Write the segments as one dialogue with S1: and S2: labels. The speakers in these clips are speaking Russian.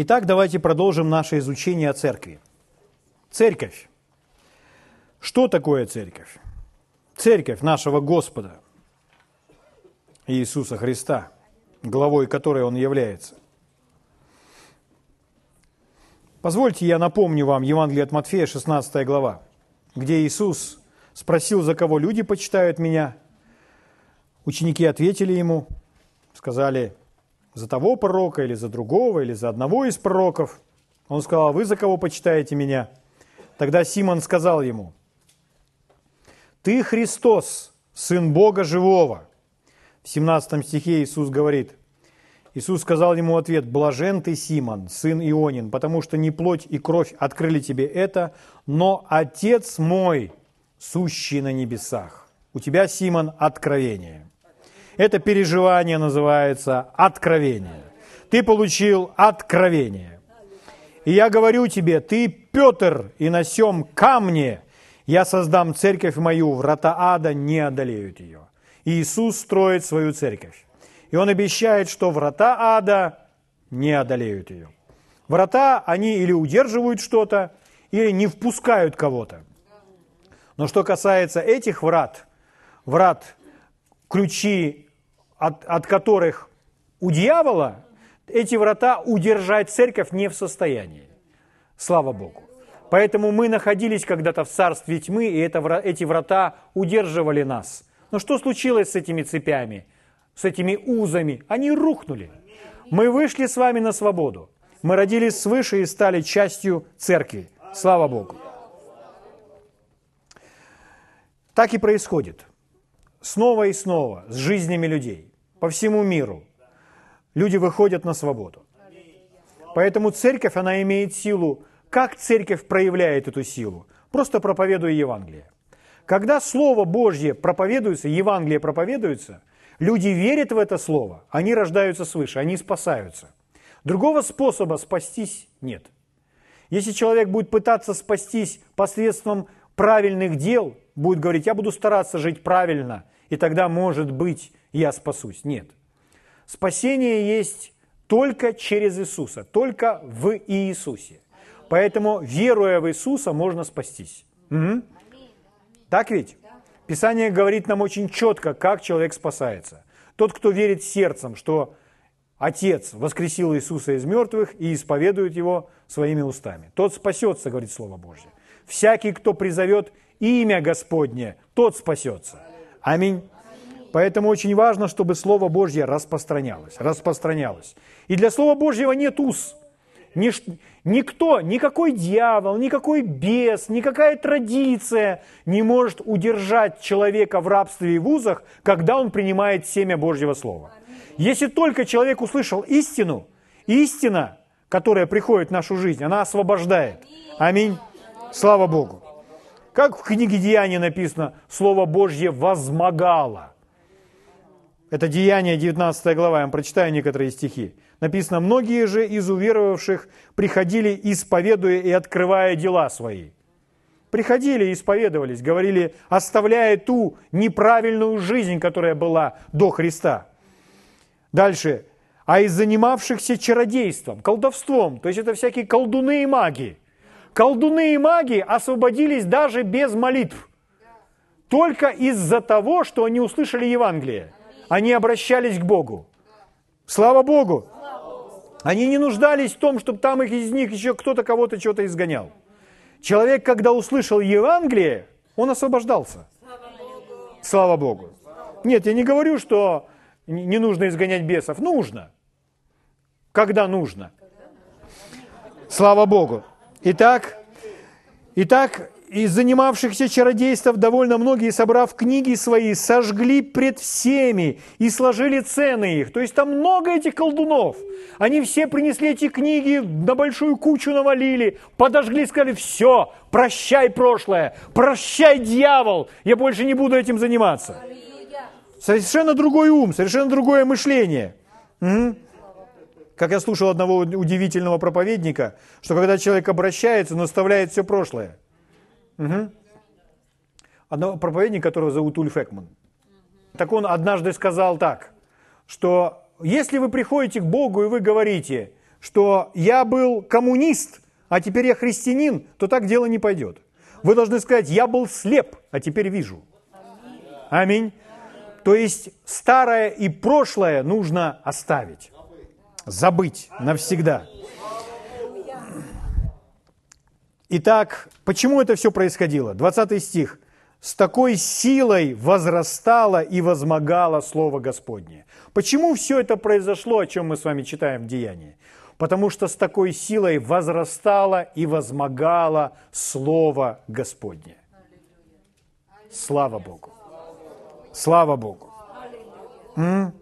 S1: Итак, давайте продолжим наше изучение о церкви. Церковь. Что такое церковь? Церковь нашего Господа Иисуса Христа, главой которой Он является. Позвольте я напомню вам Евангелие от Матфея, 16 глава, где Иисус спросил, за кого люди почитают меня. Ученики ответили ему, сказали, за того пророка или за другого, или за одного из пророков. Он сказал, вы за кого почитаете меня? Тогда Симон сказал ему, ты Христос, Сын Бога Живого. В 17 стихе Иисус говорит, Иисус сказал ему ответ, «Блажен ты, Симон, сын Ионин, потому что не плоть и кровь открыли тебе это, но Отец мой, сущий на небесах». У тебя, Симон, откровение. Это переживание называется откровение. Ты получил откровение. И я говорю тебе, ты Петр, и на сем камне я создам церковь мою, врата ада не одолеют ее. И Иисус строит свою церковь. И Он обещает, что врата ада не одолеют ее. Врата, они или удерживают что-то, или не впускают кого-то. Но что касается этих врат, врат, ключи от, от которых у дьявола эти врата удержать церковь не в состоянии. Слава Богу. Поэтому мы находились когда-то в царстве тьмы, и это, эти врата удерживали нас. Но что случилось с этими цепями, с этими узами? Они рухнули. Мы вышли с вами на свободу. Мы родились свыше и стали частью церкви. Слава Богу. Так и происходит. Снова и снова с жизнями людей по всему миру. Люди выходят на свободу. Поэтому церковь, она имеет силу. Как церковь проявляет эту силу? Просто проповедуя Евангелие. Когда Слово Божье проповедуется, Евангелие проповедуется, люди верят в это Слово, они рождаются свыше, они спасаются. Другого способа спастись нет. Если человек будет пытаться спастись посредством правильных дел, будет говорить, я буду стараться жить правильно, и тогда, может быть, я спасусь. Нет. Спасение есть только через Иисуса, только в Иисусе. Поэтому, веруя в Иисуса, можно спастись. Угу. Так ведь? Писание говорит нам очень четко, как человек спасается. Тот, кто верит сердцем, что Отец воскресил Иисуса из мертвых и исповедует Его своими устами. Тот спасется, говорит Слово Божье. Всякий, кто призовет имя Господне, тот спасется. Аминь. Поэтому очень важно, чтобы Слово Божье распространялось, распространялось. И для Слова Божьего нет уз. Ниш, никто, никакой дьявол, никакой бес, никакая традиция не может удержать человека в рабстве и в узах, когда он принимает семя Божьего Слова. Если только человек услышал истину, истина, которая приходит в нашу жизнь, она освобождает. Аминь. Слава Богу. Как в книге Деяния написано, Слово Божье возмогало – это Деяние, 19 глава, я вам прочитаю некоторые стихи. Написано, «Многие же из уверовавших приходили, исповедуя и открывая дела свои». Приходили исповедовались, говорили, оставляя ту неправильную жизнь, которая была до Христа. Дальше. «А из занимавшихся чародейством, колдовством, то есть это всякие колдуны и маги. Колдуны и маги освободились даже без молитв. Только из-за того, что они услышали Евангелие они обращались к Богу. Слава Богу! Они не нуждались в том, чтобы там их из них еще кто-то кого-то что-то изгонял. Человек, когда услышал Евангелие, он освобождался. Слава Богу. Нет, я не говорю, что не нужно изгонять бесов. Нужно. Когда нужно. Слава Богу. Итак, итак, из занимавшихся чародейством довольно многие, собрав книги свои, сожгли пред всеми и сложили цены их. То есть там много этих колдунов. Они все принесли эти книги, на большую кучу навалили, подожгли, сказали, все, прощай прошлое, прощай дьявол, я больше не буду этим заниматься. Совершенно другой ум, совершенно другое мышление. Угу. Как я слушал одного удивительного проповедника, что когда человек обращается, он оставляет все прошлое. Угу. Одного проповедника, которого зовут Ульф Экман. Так он однажды сказал так, что если вы приходите к Богу и вы говорите, что я был коммунист, а теперь я христианин, то так дело не пойдет. Вы должны сказать, я был слеп, а теперь вижу. Аминь. То есть старое и прошлое нужно оставить, забыть навсегда. Итак, почему это все происходило? 20 стих. «С такой силой возрастало и возмогало Слово Господне». Почему все это произошло, о чем мы с вами читаем в Деянии? Потому что с такой силой возрастало и возмогало Слово Господне. Слава Богу. Слава Богу. М?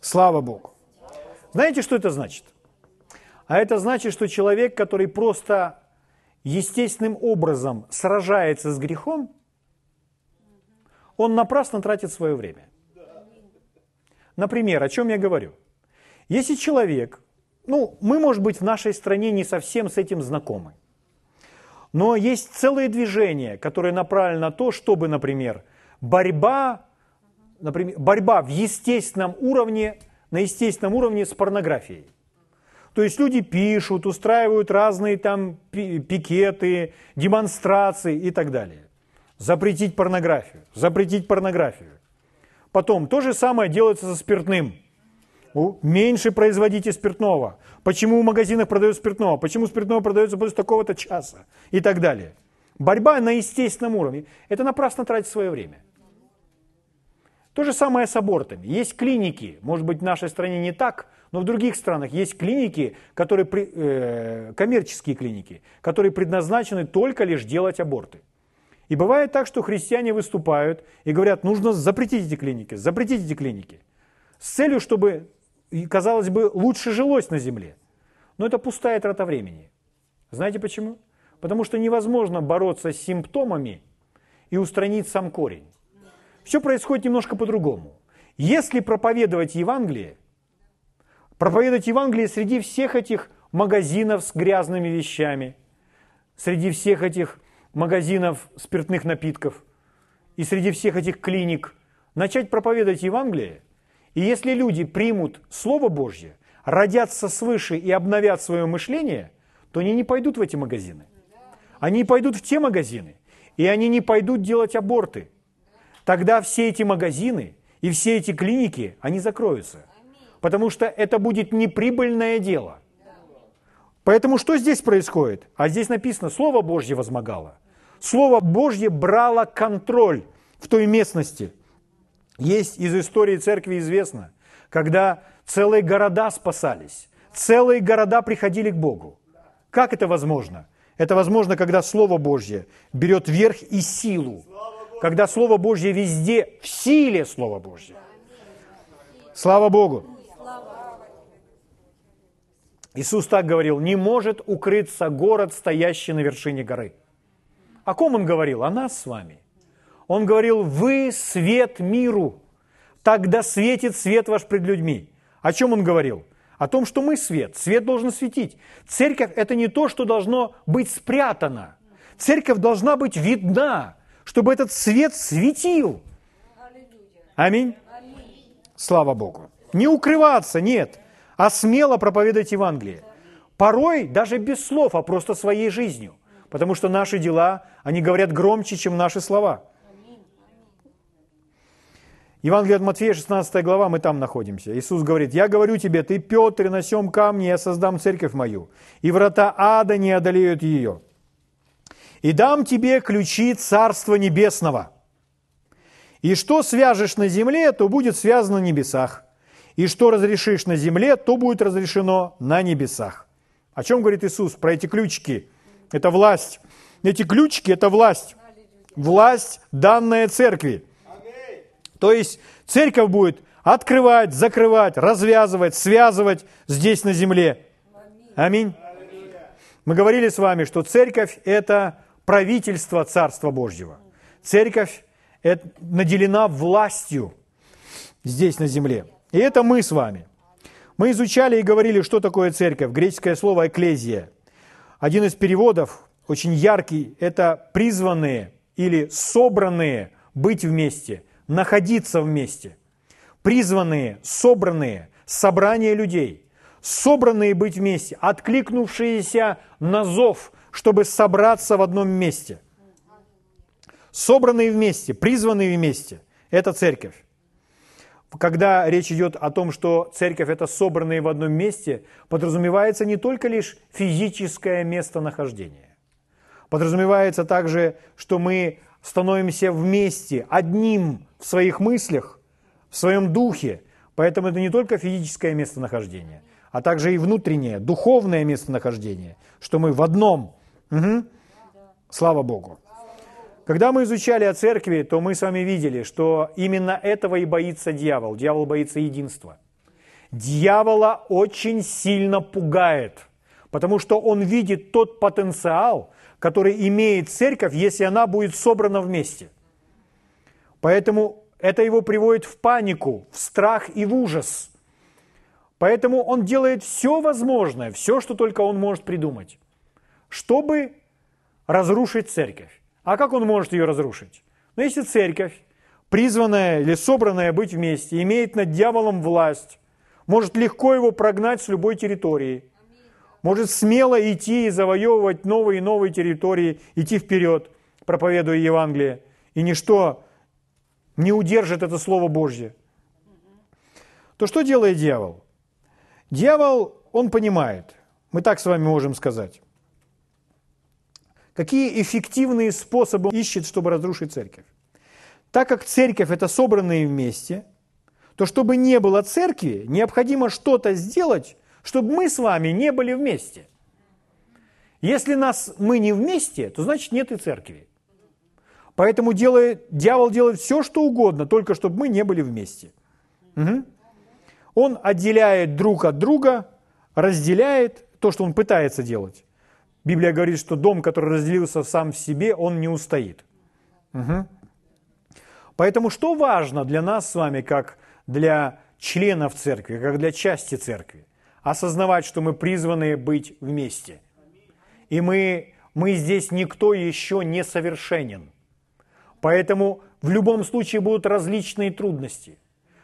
S1: Слава Богу. Знаете, что это значит? А это значит, что человек, который просто естественным образом сражается с грехом, он напрасно тратит свое время. Например, о чем я говорю? Если человек, ну, мы, может быть, в нашей стране не совсем с этим знакомы, но есть целые движения, которые направлены на то, чтобы, например, борьба, например, борьба в естественном уровне, на естественном уровне с порнографией. То есть люди пишут, устраивают разные там пикеты, демонстрации и так далее. Запретить порнографию, запретить порнографию. Потом то же самое делается со спиртным. Меньше производите спиртного. Почему в магазинах продают спиртного? Почему спиртного продается после такого-то часа? И так далее. Борьба на естественном уровне. Это напрасно тратить свое время. То же самое с абортами. Есть клиники, может быть, в нашей стране не так, но в других странах есть клиники, которые, э, коммерческие клиники, которые предназначены только лишь делать аборты. И бывает так, что христиане выступают и говорят, нужно запретить эти клиники, запретить эти клиники. С целью, чтобы, казалось бы, лучше жилось на земле. Но это пустая трата времени. Знаете почему? Потому что невозможно бороться с симптомами и устранить сам корень. Все происходит немножко по-другому. Если проповедовать Евангелие, проповедовать Евангелие среди всех этих магазинов с грязными вещами, среди всех этих магазинов спиртных напитков и среди всех этих клиник, начать проповедовать Евангелие, и если люди примут Слово Божье, родятся свыше и обновят свое мышление, то они не пойдут в эти магазины. Они пойдут в те магазины, и они не пойдут делать аборты. Тогда все эти магазины и все эти клиники, они закроются. Потому что это будет неприбыльное дело. Поэтому что здесь происходит? А здесь написано, Слово Божье возмогало. Слово Божье брало контроль в той местности. Есть из истории церкви известно, когда целые города спасались, целые города приходили к Богу. Как это возможно? Это возможно, когда Слово Божье берет верх и силу. Когда Слово Божье везде, в силе Слова Божье. Слава Богу. Иисус так говорил, не может укрыться город, стоящий на вершине горы. О ком он говорил? О нас с вами. Он говорил, вы свет миру, тогда светит свет ваш пред людьми. О чем он говорил? О том, что мы свет. Свет должен светить. Церковь – это не то, что должно быть спрятано. Церковь должна быть видна, чтобы этот свет светил. Аминь. Слава Богу. Не укрываться, нет, а смело проповедовать Евангелие. Порой даже без слов, а просто своей жизнью. Потому что наши дела, они говорят громче, чем наши слова. Евангелие от Матфея, 16 глава, мы там находимся. Иисус говорит, «Я говорю тебе, ты, Петр, на сем камне я создам церковь мою, и врата ада не одолеют ее. И дам тебе ключи Царства Небесного. И что свяжешь на земле, то будет связано на небесах. И что разрешишь на земле, то будет разрешено на небесах». О чем говорит Иисус про эти ключики? это власть. Эти ключики – это власть. Власть, данная церкви. То есть церковь будет открывать, закрывать, развязывать, связывать здесь на земле. Аминь. Мы говорили с вами, что церковь – это правительство Царства Божьего. Церковь наделена властью здесь на земле. И это мы с вами. Мы изучали и говорили, что такое церковь. Греческое слово «экклезия». Один из переводов, очень яркий, это призванные или собранные быть вместе, находиться вместе. Призванные, собранные, собрание людей. собранные быть вместе, откликнувшиеся на зов, чтобы собраться в одном месте. Собранные вместе, призванные вместе – это церковь. Когда речь идет о том, что церковь – это собранные в одном месте, подразумевается не только лишь физическое местонахождение. Подразумевается также, что мы становимся вместе, одним в своих мыслях, в своем духе. Поэтому это не только физическое местонахождение, а также и внутреннее, духовное местонахождение, что мы в одном. Угу. Слава Богу. Когда мы изучали о церкви, то мы с вами видели, что именно этого и боится дьявол. Дьявол боится единства. Дьявола очень сильно пугает, потому что он видит тот потенциал, который имеет церковь, если она будет собрана вместе. Поэтому это его приводит в панику, в страх и в ужас. Поэтому он делает все возможное, все, что только он может придумать, чтобы разрушить церковь. А как он может ее разрушить? Но ну, если церковь, призванная или собранная быть вместе, имеет над дьяволом власть, может легко его прогнать с любой территории, может смело идти и завоевывать новые и новые территории, идти вперед, проповедуя Евангелие, и ничто не удержит это Слово Божье, то что делает дьявол? Дьявол, он понимает, мы так с вами можем сказать, какие эффективные способы ищет, чтобы разрушить церковь. Так как церковь – это собранные вместе, то чтобы не было церкви, необходимо что-то сделать, чтобы мы с вами не были вместе. Если нас, мы не вместе, то значит нет и церкви. Поэтому делает, дьявол делает все, что угодно, только чтобы мы не были вместе. Угу. Он отделяет друг от друга, разделяет то, что он пытается делать. Библия говорит, что дом, который разделился сам в себе, он не устоит. Угу. Поэтому что важно для нас с вами, как для членов церкви, как для части церкви? Осознавать, что мы призваны быть вместе. И мы, мы здесь никто еще не совершенен. Поэтому в любом случае будут различные трудности.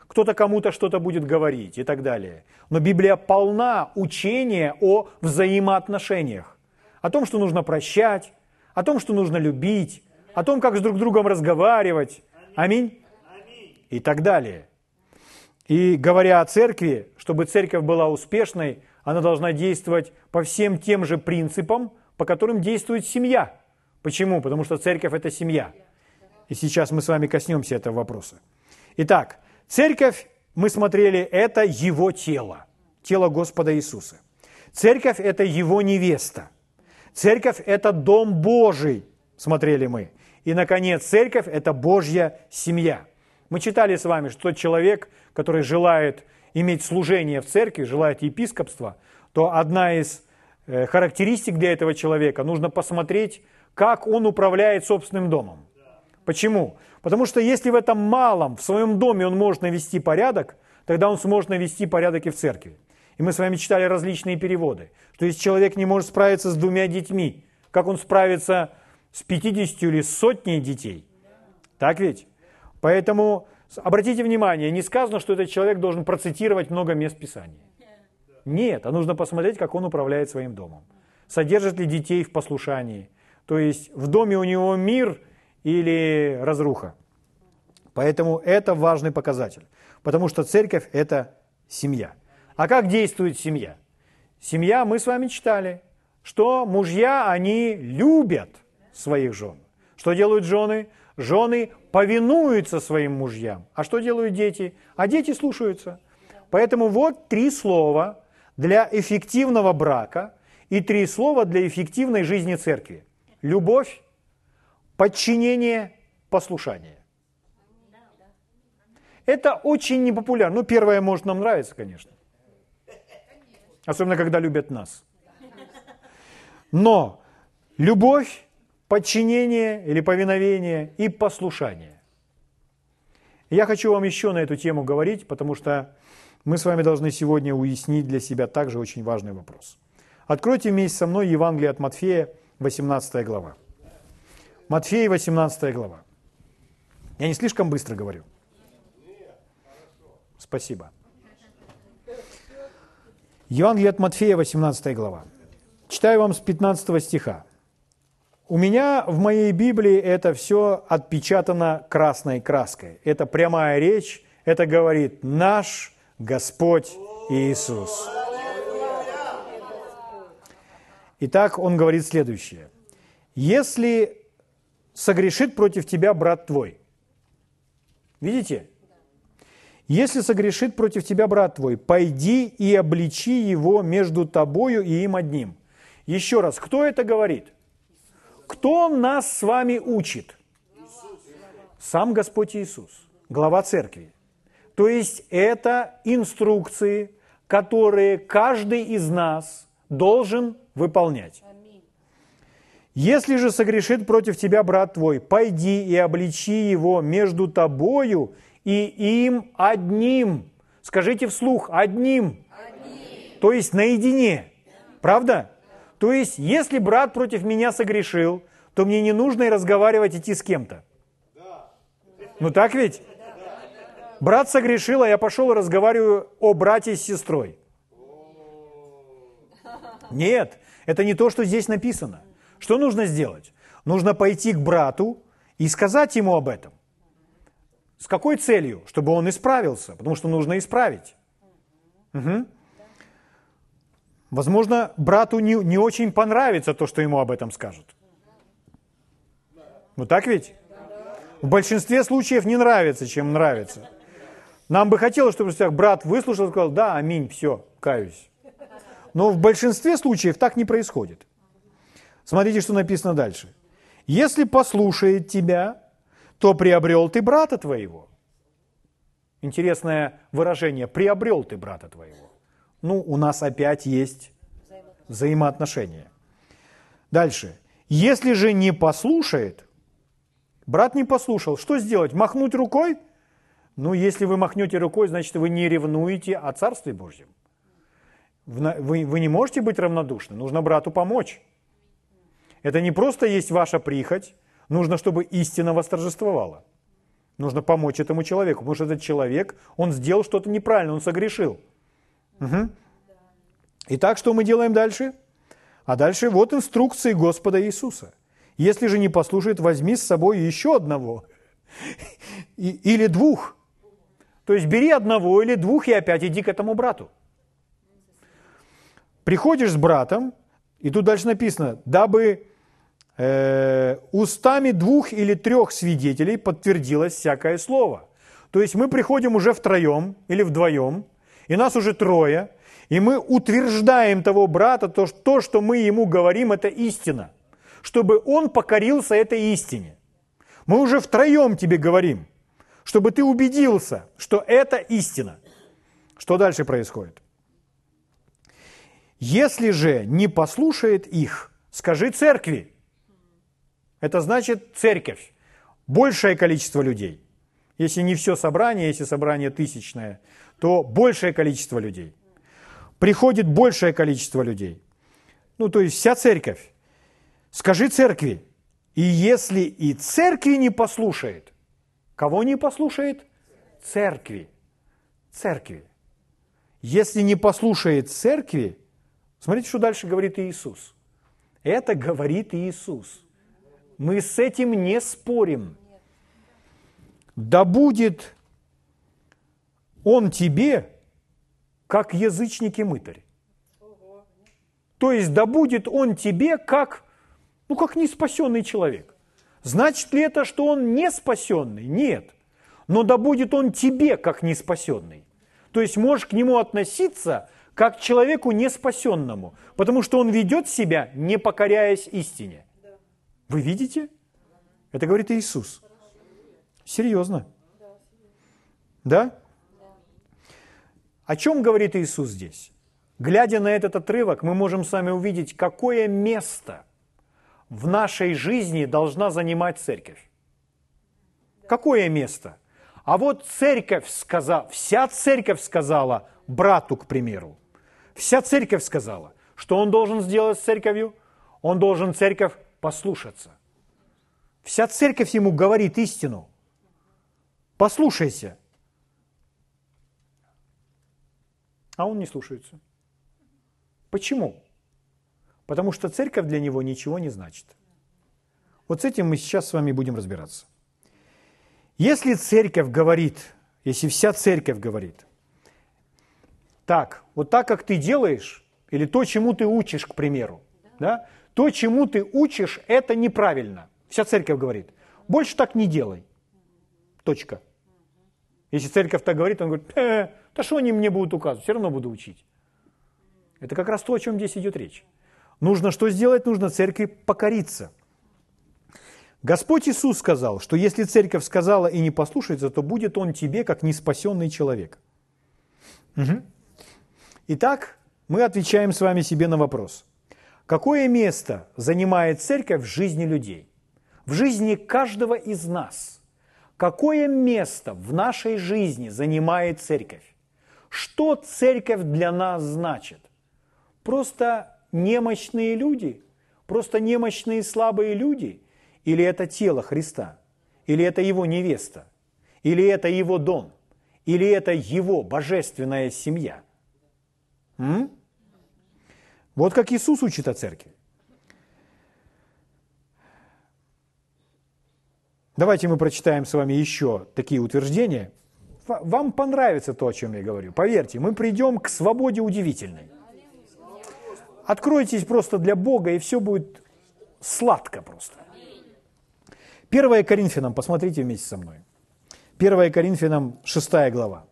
S1: Кто-то кому-то что-то будет говорить и так далее. Но Библия полна учения о взаимоотношениях. О том, что нужно прощать, о том, что нужно любить, о том, как с друг другом разговаривать. Аминь. И так далее. И говоря о церкви, чтобы церковь была успешной, она должна действовать по всем тем же принципам, по которым действует семья. Почему? Потому что церковь – это семья. И сейчас мы с вами коснемся этого вопроса. Итак, церковь, мы смотрели, это его тело, тело Господа Иисуса. Церковь – это его невеста. Церковь – это дом Божий, смотрели мы. И, наконец, церковь – это Божья семья. Мы читали с вами, что человек, который желает иметь служение в церкви, желает епископства, то одна из э, характеристик для этого человека – нужно посмотреть, как он управляет собственным домом. Почему? Потому что если в этом малом, в своем доме он может навести порядок, тогда он сможет навести порядок и в церкви. И мы с вами читали различные переводы, что если человек не может справиться с двумя детьми, как он справится с 50 или сотней детей? Так ведь? Поэтому обратите внимание, не сказано, что этот человек должен процитировать много мест Писания. Нет, а нужно посмотреть, как он управляет своим домом. Содержит ли детей в послушании. То есть в доме у него мир или разруха. Поэтому это важный показатель. Потому что церковь – это семья. А как действует семья? Семья, мы с вами читали, что мужья, они любят своих жен. Что делают жены? Жены повинуются своим мужьям. А что делают дети? А дети слушаются. Поэтому вот три слова для эффективного брака и три слова для эффективной жизни церкви. Любовь, подчинение, послушание. Это очень непопулярно. Ну, первое, может, нам нравится, конечно. Особенно, когда любят нас. Но любовь, подчинение или повиновение и послушание. Я хочу вам еще на эту тему говорить, потому что мы с вами должны сегодня уяснить для себя также очень важный вопрос. Откройте вместе со мной Евангелие от Матфея, 18 глава. Матфея, 18 глава. Я не слишком быстро говорю? Спасибо. Евангелие от Матфея, 18 глава. Читаю вам с 15 стиха. У меня в моей Библии это все отпечатано красной краской. Это прямая речь, это говорит наш Господь Иисус. Итак, он говорит следующее. Если согрешит против тебя брат твой, видите? Если согрешит против тебя брат твой, пойди и обличи его между тобою и им одним. Еще раз, кто это говорит? Кто нас с вами учит? Сам Господь Иисус, глава церкви. То есть это инструкции, которые каждый из нас должен выполнять. Если же согрешит против тебя брат твой, пойди и обличи его между тобою и им одним. Скажите вслух, одним. одним. То есть наедине. Правда? То есть, если брат против меня согрешил, то мне не нужно и разговаривать идти с кем-то. Ну так ведь? Брат согрешил, а я пошел и разговариваю о брате с сестрой. Нет, это не то, что здесь написано. Что нужно сделать? Нужно пойти к брату и сказать ему об этом. С какой целью? Чтобы он исправился, потому что нужно исправить. Угу. Возможно, брату не, не очень понравится то, что ему об этом скажут. Ну так ведь? В большинстве случаев не нравится, чем нравится. Нам бы хотелось, чтобы брат выслушал и сказал, да, аминь, все, каюсь. Но в большинстве случаев так не происходит. Смотрите, что написано дальше. Если послушает тебя, то приобрел ты брата твоего. Интересное выражение, приобрел ты брата твоего. Ну, у нас опять есть взаимоотношения. Дальше. Если же не послушает, брат не послушал, что сделать? Махнуть рукой? Ну, если вы махнете рукой, значит, вы не ревнуете о Царстве Божьем. Вы, вы не можете быть равнодушны, нужно брату помочь. Это не просто есть ваша прихоть, нужно, чтобы истина восторжествовала. Нужно помочь этому человеку, потому что этот человек, он сделал что-то неправильно, он согрешил. Угу. Итак, что мы делаем дальше? А дальше вот инструкции Господа Иисуса. Если же не послушает, возьми с собой еще одного или двух. То есть бери одного или двух и опять иди к этому брату. Приходишь с братом, и тут дальше написано, дабы э, устами двух или трех свидетелей подтвердилось всякое слово. То есть мы приходим уже втроем или вдвоем, и нас уже трое, и мы утверждаем того брата, то, то, что мы ему говорим, это истина, чтобы он покорился этой истине. Мы уже втроем тебе говорим, чтобы ты убедился, что это истина. Что дальше происходит? Если же не послушает их, скажи церкви. Это значит церковь. Большее количество людей. Если не все собрание, если собрание тысячное, то большее количество людей приходит большее количество людей. Ну, то есть вся церковь. Скажи церкви, и если и церкви не послушает, кого не послушает? Церкви. Церкви. Если не послушает церкви, смотрите, что дальше говорит Иисус. Это говорит Иисус. Мы с этим не спорим. Да будет он тебе как язычник и мытарь. То есть да будет он тебе как, ну, как неспасенный человек. Значит ли это, что он не спасенный? Нет. Но да будет он тебе как неспасенный. То есть можешь к нему относиться как к человеку неспасенному, потому что он ведет себя, не покоряясь истине. Вы видите? Это говорит Иисус. Серьезно. Да? О чем говорит Иисус здесь? Глядя на этот отрывок, мы можем с вами увидеть, какое место в нашей жизни должна занимать церковь. Какое место? А вот церковь сказала, вся церковь сказала брату, к примеру. Вся церковь сказала, что он должен сделать с церковью? Он должен церковь послушаться. Вся церковь ему говорит истину. Послушайся, а он не слушается. Почему? Потому что церковь для него ничего не значит. Вот с этим мы сейчас с вами будем разбираться. Если церковь говорит, если вся церковь говорит, так, вот так, как ты делаешь, или то, чему ты учишь, к примеру, да, то, чему ты учишь, это неправильно. Вся церковь говорит, больше так не делай. Точка. Если церковь так говорит, он говорит, э, да что они мне будут указывать, все равно буду учить. Это как раз то, о чем здесь идет речь. Нужно что сделать? Нужно церкви покориться. Господь Иисус сказал, что если церковь сказала и не послушается, то будет он тебе как неспасенный человек. Угу. Итак, мы отвечаем с вами себе на вопрос. Какое место занимает церковь в жизни людей? В жизни каждого из нас. Какое место в нашей жизни занимает церковь? Что церковь для нас значит? Просто немощные люди? Просто немощные слабые люди? Или это тело Христа? Или это его невеста? Или это его дом? Или это его божественная семья? М? Вот как Иисус учит о церкви. Давайте мы прочитаем с вами еще такие утверждения. Вам понравится то, о чем я говорю. Поверьте, мы придем к свободе удивительной. Откройтесь просто для Бога, и все будет сладко просто. 1 Коринфянам, посмотрите вместе со мной. 1 Коринфянам, 6 глава.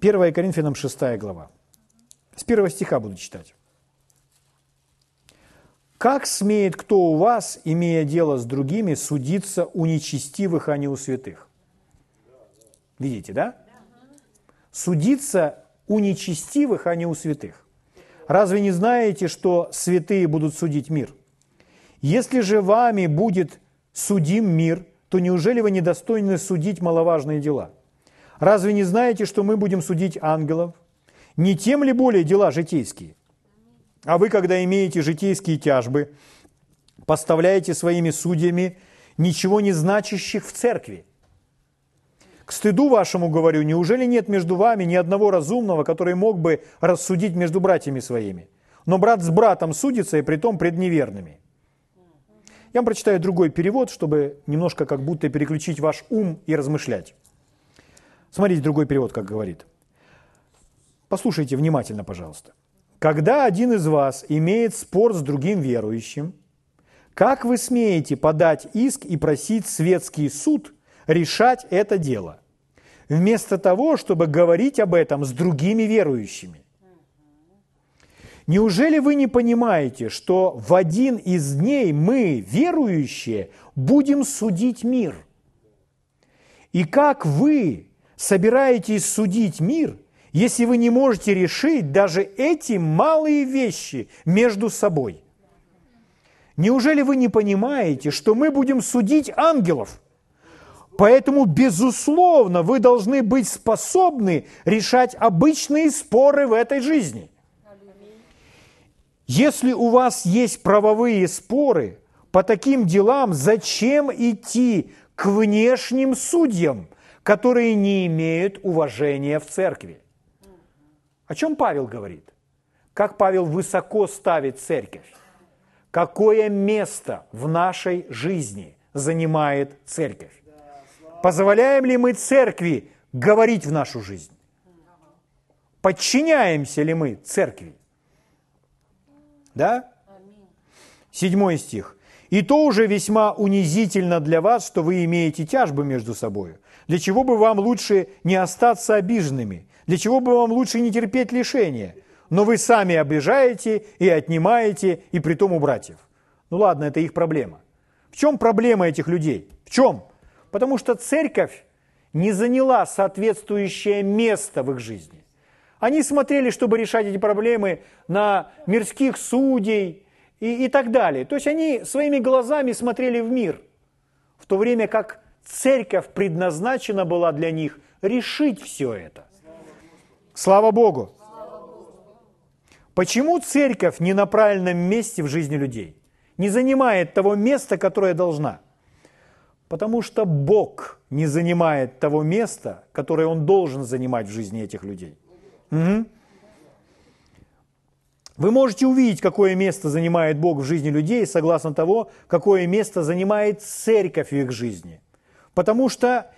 S1: 1 Коринфянам, 6 глава. С первого стиха буду читать. «Как смеет кто у вас, имея дело с другими, судиться у нечестивых, а не у святых?» Видите, да? Судиться у нечестивых, а не у святых. Разве не знаете, что святые будут судить мир? Если же вами будет судим мир, то неужели вы недостойны судить маловажные дела? Разве не знаете, что мы будем судить ангелов? Не тем ли более дела житейские? А вы, когда имеете житейские тяжбы, поставляете своими судьями ничего не значащих в церкви. К стыду вашему говорю, неужели нет между вами ни одного разумного, который мог бы рассудить между братьями своими? Но брат с братом судится, и притом пред неверными. Я вам прочитаю другой перевод, чтобы немножко как будто переключить ваш ум и размышлять. Смотрите, другой перевод, как говорит. Послушайте внимательно, пожалуйста. Когда один из вас имеет спор с другим верующим, как вы смеете подать иск и просить светский суд решать это дело, вместо того, чтобы говорить об этом с другими верующими? Неужели вы не понимаете, что в один из дней мы, верующие, будем судить мир? И как вы собираетесь судить мир – если вы не можете решить даже эти малые вещи между собой? Неужели вы не понимаете, что мы будем судить ангелов? Поэтому, безусловно, вы должны быть способны решать обычные споры в этой жизни. Если у вас есть правовые споры по таким делам, зачем идти к внешним судьям, которые не имеют уважения в церкви? О чем Павел говорит? Как Павел высоко ставит церковь? Какое место в нашей жизни занимает церковь? Позволяем ли мы церкви говорить в нашу жизнь? Подчиняемся ли мы церкви? Да? Седьмой стих. «И то уже весьма унизительно для вас, что вы имеете тяжбы между собой. Для чего бы вам лучше не остаться обиженными? Для чего бы вам лучше не терпеть лишения? Но вы сами обижаете и отнимаете, и притом у братьев. Ну ладно, это их проблема. В чем проблема этих людей? В чем? Потому что церковь не заняла соответствующее место в их жизни. Они смотрели, чтобы решать эти проблемы на мирских судей и, и так далее. То есть они своими глазами смотрели в мир, в то время как церковь предназначена была для них решить все это. Слава Богу! Почему церковь не на правильном месте в жизни людей? Не занимает того места, которое должна? Потому что Бог не занимает того места, которое Он должен занимать в жизни этих людей. Угу. Вы можете увидеть, какое место занимает Бог в жизни людей, согласно того, какое место занимает церковь в их жизни. Потому что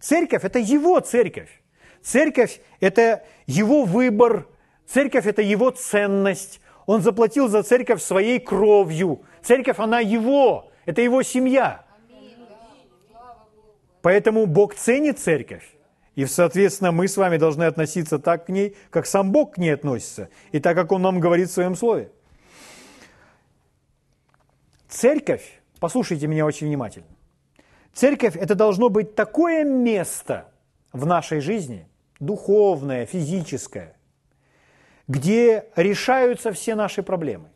S1: церковь – это его церковь. Церковь – это его выбор, церковь – это его ценность. Он заплатил за церковь своей кровью. Церковь, она его, это его семья. Поэтому Бог ценит церковь. И, соответственно, мы с вами должны относиться так к ней, как сам Бог к ней относится, и так, как Он нам говорит в Своем Слове. Церковь, послушайте меня очень внимательно, церковь – это должно быть такое место в нашей жизни, духовное, физическое, где решаются все наши проблемы,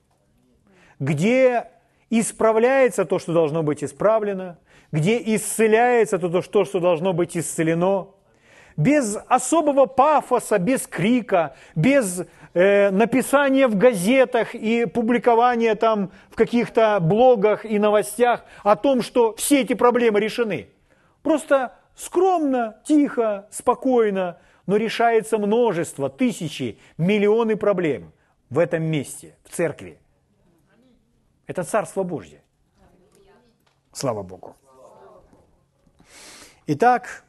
S1: где исправляется то, что должно быть исправлено, где исцеляется то, что должно быть исцелено – без особого пафоса, без крика, без э, написания в газетах и публикования там в каких-то блогах и новостях о том, что все эти проблемы решены. Просто скромно, тихо, спокойно, но решается множество, тысячи, миллионы проблем в этом месте, в церкви. Это Царство Божье. Слава Богу. Итак,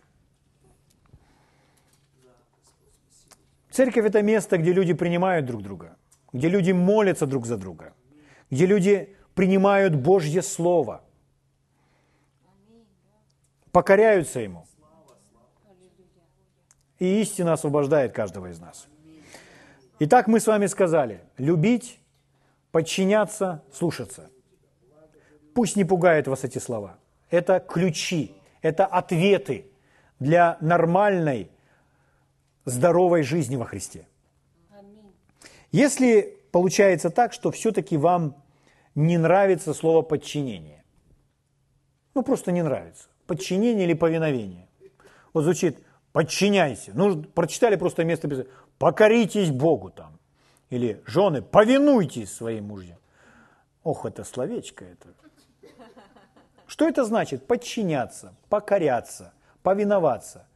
S1: Церковь – это место, где люди принимают друг друга, где люди молятся друг за друга, где люди принимают Божье Слово, покоряются Ему. И истина освобождает каждого из нас. Итак, мы с вами сказали, любить, подчиняться, слушаться. Пусть не пугают вас эти слова. Это ключи, это ответы для нормальной, здоровой жизни во Христе. Если получается так, что все-таки вам не нравится слово подчинение, ну просто не нравится, подчинение или повиновение. Вот звучит подчиняйся. Ну, прочитали просто место писания. Покоритесь Богу там. Или жены, повинуйтесь своим мужьям. Ох, это словечко это. Что это значит? Подчиняться, покоряться, повиноваться.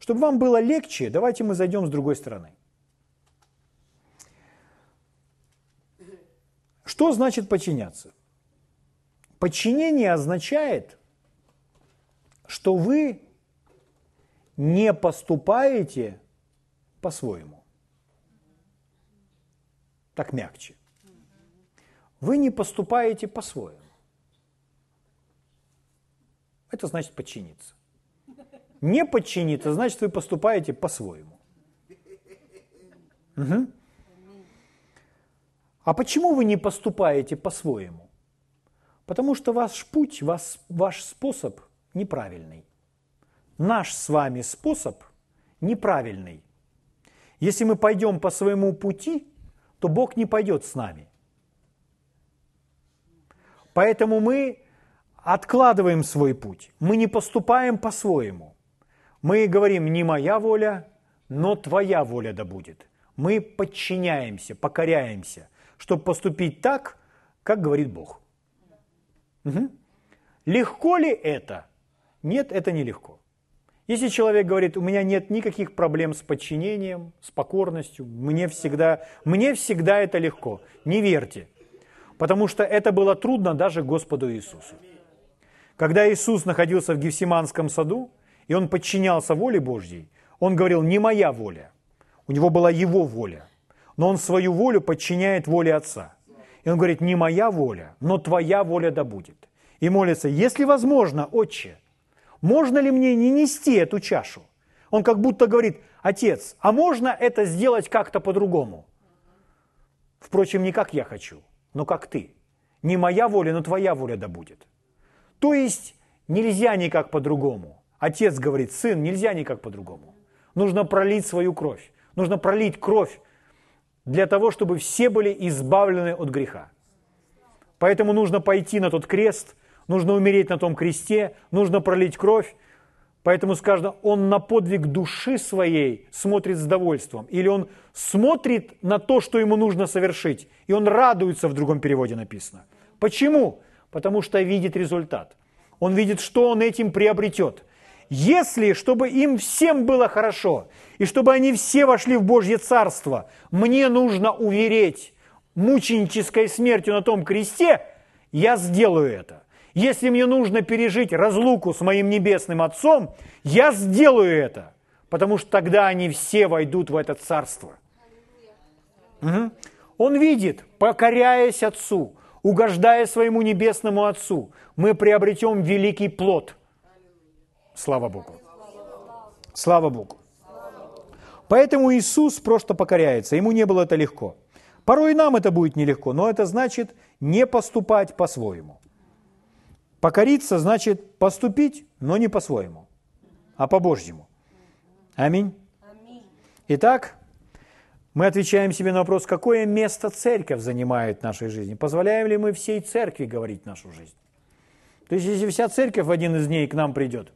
S1: Чтобы вам было легче, давайте мы зайдем с другой стороны. Что значит подчиняться? Подчинение означает, что вы не поступаете по-своему. Так мягче. Вы не поступаете по-своему. Это значит подчиниться. Не подчиниться, значит, вы поступаете по-своему. Угу. А почему вы не поступаете по-своему? Потому что ваш путь, ваш, ваш способ неправильный. Наш с вами способ неправильный. Если мы пойдем по своему пути, то Бог не пойдет с нами. Поэтому мы откладываем свой путь, мы не поступаем по-своему. Мы говорим, не моя воля, но твоя воля да будет. Мы подчиняемся, покоряемся, чтобы поступить так, как говорит Бог. Угу. Легко ли это? Нет, это нелегко. Если человек говорит, у меня нет никаких проблем с подчинением, с покорностью, мне всегда, мне всегда это легко. Не верьте, потому что это было трудно даже Господу Иисусу. Когда Иисус находился в Гефсиманском саду, и он подчинялся воле Божьей, он говорил, не моя воля, у него была его воля, но он свою волю подчиняет воле Отца. И он говорит, не моя воля, но твоя воля да будет. И молится, если возможно, Отче, можно ли мне не нести эту чашу? Он как будто говорит, Отец, а можно это сделать как-то по-другому? Впрочем, не как я хочу, но как ты. Не моя воля, но твоя воля да будет. То есть нельзя никак по-другому. Отец говорит, сын, нельзя никак по-другому. Нужно пролить свою кровь. Нужно пролить кровь для того, чтобы все были избавлены от греха. Поэтому нужно пойти на тот крест, нужно умереть на том кресте, нужно пролить кровь. Поэтому сказано, он на подвиг души своей смотрит с довольством. Или он смотрит на то, что ему нужно совершить. И он радуется, в другом переводе написано. Почему? Потому что видит результат. Он видит, что он этим приобретет. Если, чтобы им всем было хорошо, и чтобы они все вошли в Божье Царство, мне нужно увереть мученической смертью на том кресте, я сделаю это. Если мне нужно пережить разлуку с моим небесным Отцом, я сделаю это, потому что тогда они все войдут в это Царство. Угу. Он видит, покоряясь Отцу, угождая своему небесному Отцу, мы приобретем великий плод. Слава Богу. Слава Богу. Поэтому Иисус просто покоряется. Ему не было это легко. Порой и нам это будет нелегко, но это значит не поступать по-своему. Покориться значит поступить, но не по-своему, а по-божьему. Аминь. Итак, мы отвечаем себе на вопрос, какое место церковь занимает в нашей жизни. Позволяем ли мы всей церкви говорить нашу жизнь? То есть, если вся церковь в один из дней к нам придет,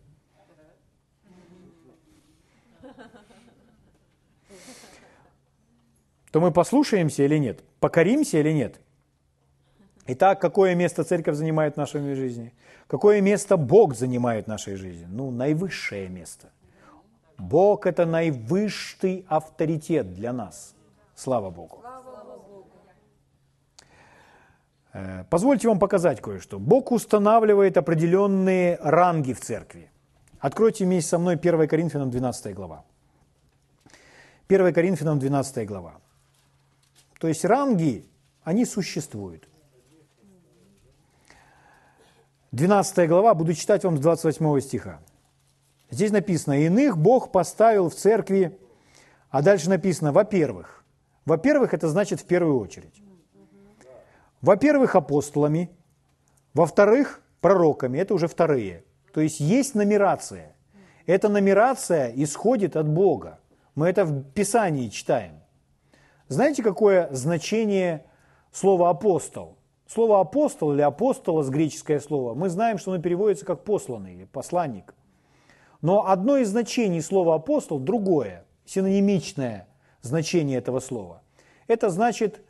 S1: то мы послушаемся или нет? Покоримся или нет? Итак, какое место церковь занимает в нашей жизни? Какое место Бог занимает в нашей жизни? Ну, наивысшее место. Бог – это наивысший авторитет для нас. Слава Богу. Э, позвольте вам показать кое-что. Бог устанавливает определенные ранги в церкви. Откройте вместе со мной 1 Коринфянам 12 глава. 1 Коринфянам 12 глава. То есть ранги, они существуют. 12 глава, буду читать вам с 28 стиха. Здесь написано, иных Бог поставил в церкви, а дальше написано, во-первых. Во-первых, это значит в первую очередь. Во-первых, апостолами, во-вторых, пророками, это уже вторые. То есть есть нумерация. Эта нумерация исходит от Бога. Мы это в Писании читаем. Знаете, какое значение слова «апостол»? Слово «апостол» или «апостолос» греческое слово, мы знаем, что оно переводится как «посланный» или «посланник». Но одно из значений слова «апостол» другое, синонимичное значение этого слова. Это значит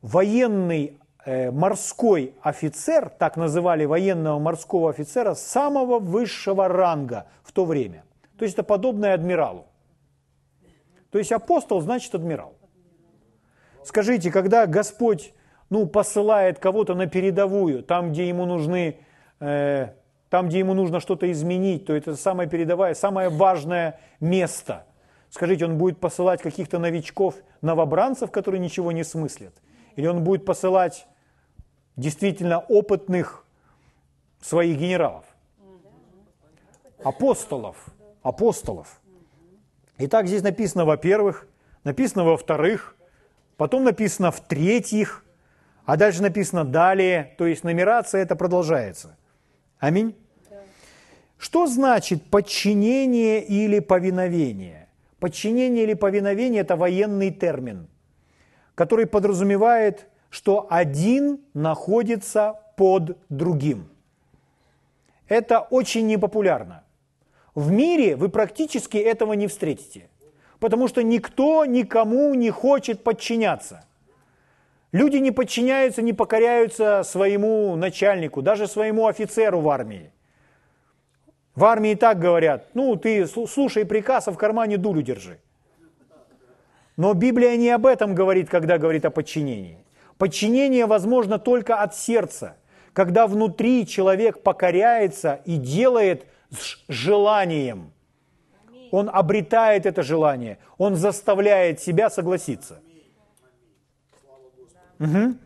S1: военный э, морской офицер, так называли военного морского офицера самого высшего ранга в то время. То есть это подобное адмиралу. То есть апостол значит адмирал. Скажите, когда Господь ну, посылает кого-то на передовую, там, где ему нужны, э, там, где ему нужно что-то изменить, то это самое передовое, самое важное место. Скажите, он будет посылать каких-то новичков, новобранцев, которые ничего не смыслят? Или он будет посылать действительно опытных своих генералов? Апостолов. Апостолов. Итак, здесь написано, во-первых, написано, во-вторых, потом написано, в-третьих, а дальше написано далее, то есть нумерация это продолжается. Аминь. Что значит подчинение или повиновение? Подчинение или повиновение – это военный термин, который подразумевает, что один находится под другим. Это очень непопулярно. В мире вы практически этого не встретите, потому что никто никому не хочет подчиняться. Люди не подчиняются, не покоряются своему начальнику, даже своему офицеру в армии. В армии так говорят, ну ты слушай приказ, а в кармане дулю держи. Но Библия не об этом говорит, когда говорит о подчинении. Подчинение возможно только от сердца, когда внутри человек покоряется и делает с желанием. Он обретает это желание, он заставляет себя согласиться. Угу.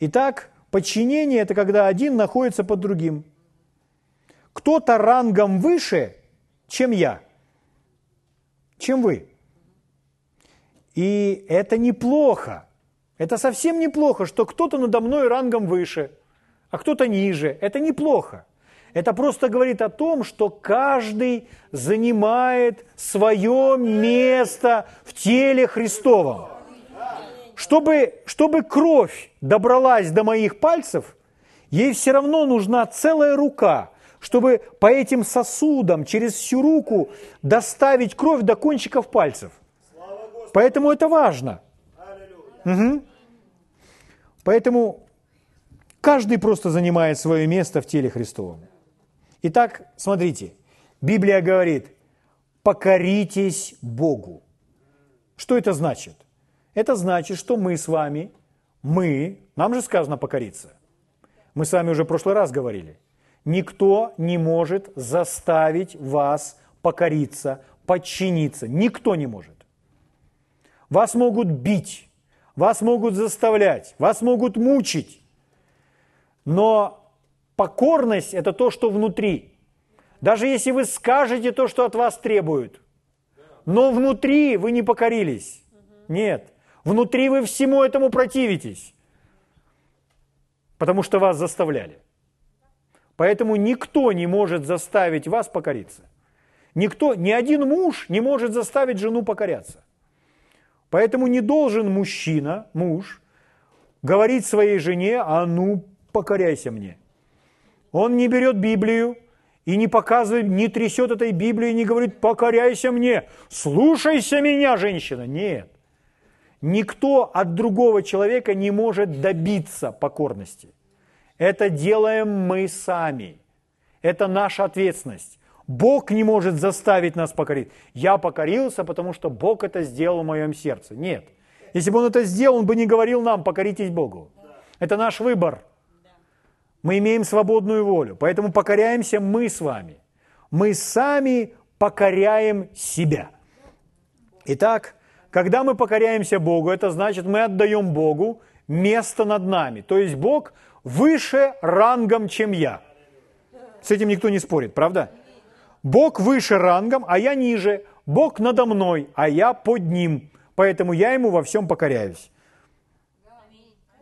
S1: Итак, подчинение – это когда один находится под другим. Кто-то рангом выше, чем я, чем вы. И это неплохо. Это совсем неплохо, что кто-то надо мной рангом выше, а кто-то ниже. Это неплохо. Это просто говорит о том, что каждый занимает свое место в теле Христовом чтобы, чтобы кровь добралась до моих пальцев, ей все равно нужна целая рука, чтобы по этим сосудам через всю руку доставить кровь до кончиков пальцев. Поэтому это важно. Угу. Поэтому каждый просто занимает свое место в теле Христовом. Итак, смотрите, Библия говорит, покоритесь Богу. Что это значит? Это значит, что мы с вами, мы, нам же сказано покориться. Мы с вами уже в прошлый раз говорили. Никто не может заставить вас покориться, подчиниться. Никто не может. Вас могут бить, вас могут заставлять, вас могут мучить. Но покорность – это то, что внутри. Даже если вы скажете то, что от вас требуют, но внутри вы не покорились. Нет. Внутри вы всему этому противитесь, потому что вас заставляли. Поэтому никто не может заставить вас покориться. Никто, ни один муж не может заставить жену покоряться. Поэтому не должен мужчина, муж, говорить своей жене, а ну покоряйся мне. Он не берет Библию и не показывает, не трясет этой Библии не говорит, покоряйся мне, слушайся меня, женщина. Нет. Никто от другого человека не может добиться покорности. Это делаем мы сами. Это наша ответственность. Бог не может заставить нас покорить. Я покорился, потому что Бог это сделал в моем сердце. Нет. Если бы Он это сделал, Он бы не говорил нам, покоритесь Богу. Это наш выбор. Мы имеем свободную волю, поэтому покоряемся мы с вами. Мы сами покоряем себя. Итак, когда мы покоряемся Богу, это значит, мы отдаем Богу место над нами. То есть Бог выше рангом, чем я. С этим никто не спорит, правда? Бог выше рангом, а я ниже. Бог надо мной, а я под ним. Поэтому я ему во всем покоряюсь.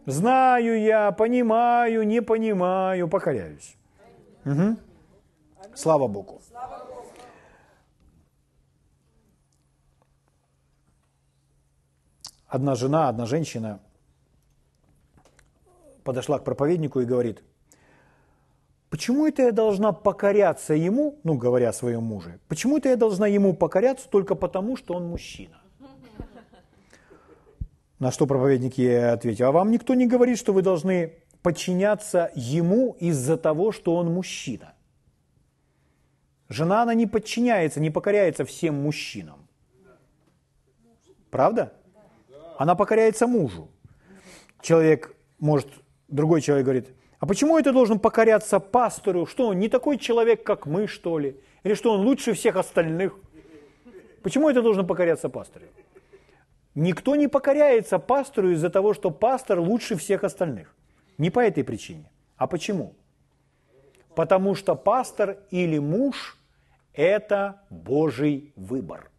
S1: Знаю я, понимаю, не понимаю, покоряюсь. Угу. Слава Богу. Одна жена, одна женщина подошла к проповеднику и говорит, почему это я должна покоряться ему, ну, говоря о своем муже, почему это я должна ему покоряться только потому, что он мужчина? На что проповедник ей ответил, а вам никто не говорит, что вы должны подчиняться ему из-за того, что он мужчина. Жена, она не подчиняется, не покоряется всем мужчинам. Правда? Она покоряется мужу. Человек, может, другой человек говорит, а почему это должен покоряться пастору? Что он не такой человек, как мы, что ли? Или что он лучше всех остальных? Почему это должен покоряться пастору? Никто не покоряется пастору из-за того, что пастор лучше всех остальных. Не по этой причине. А почему? Потому что пастор или муж – это Божий выбор.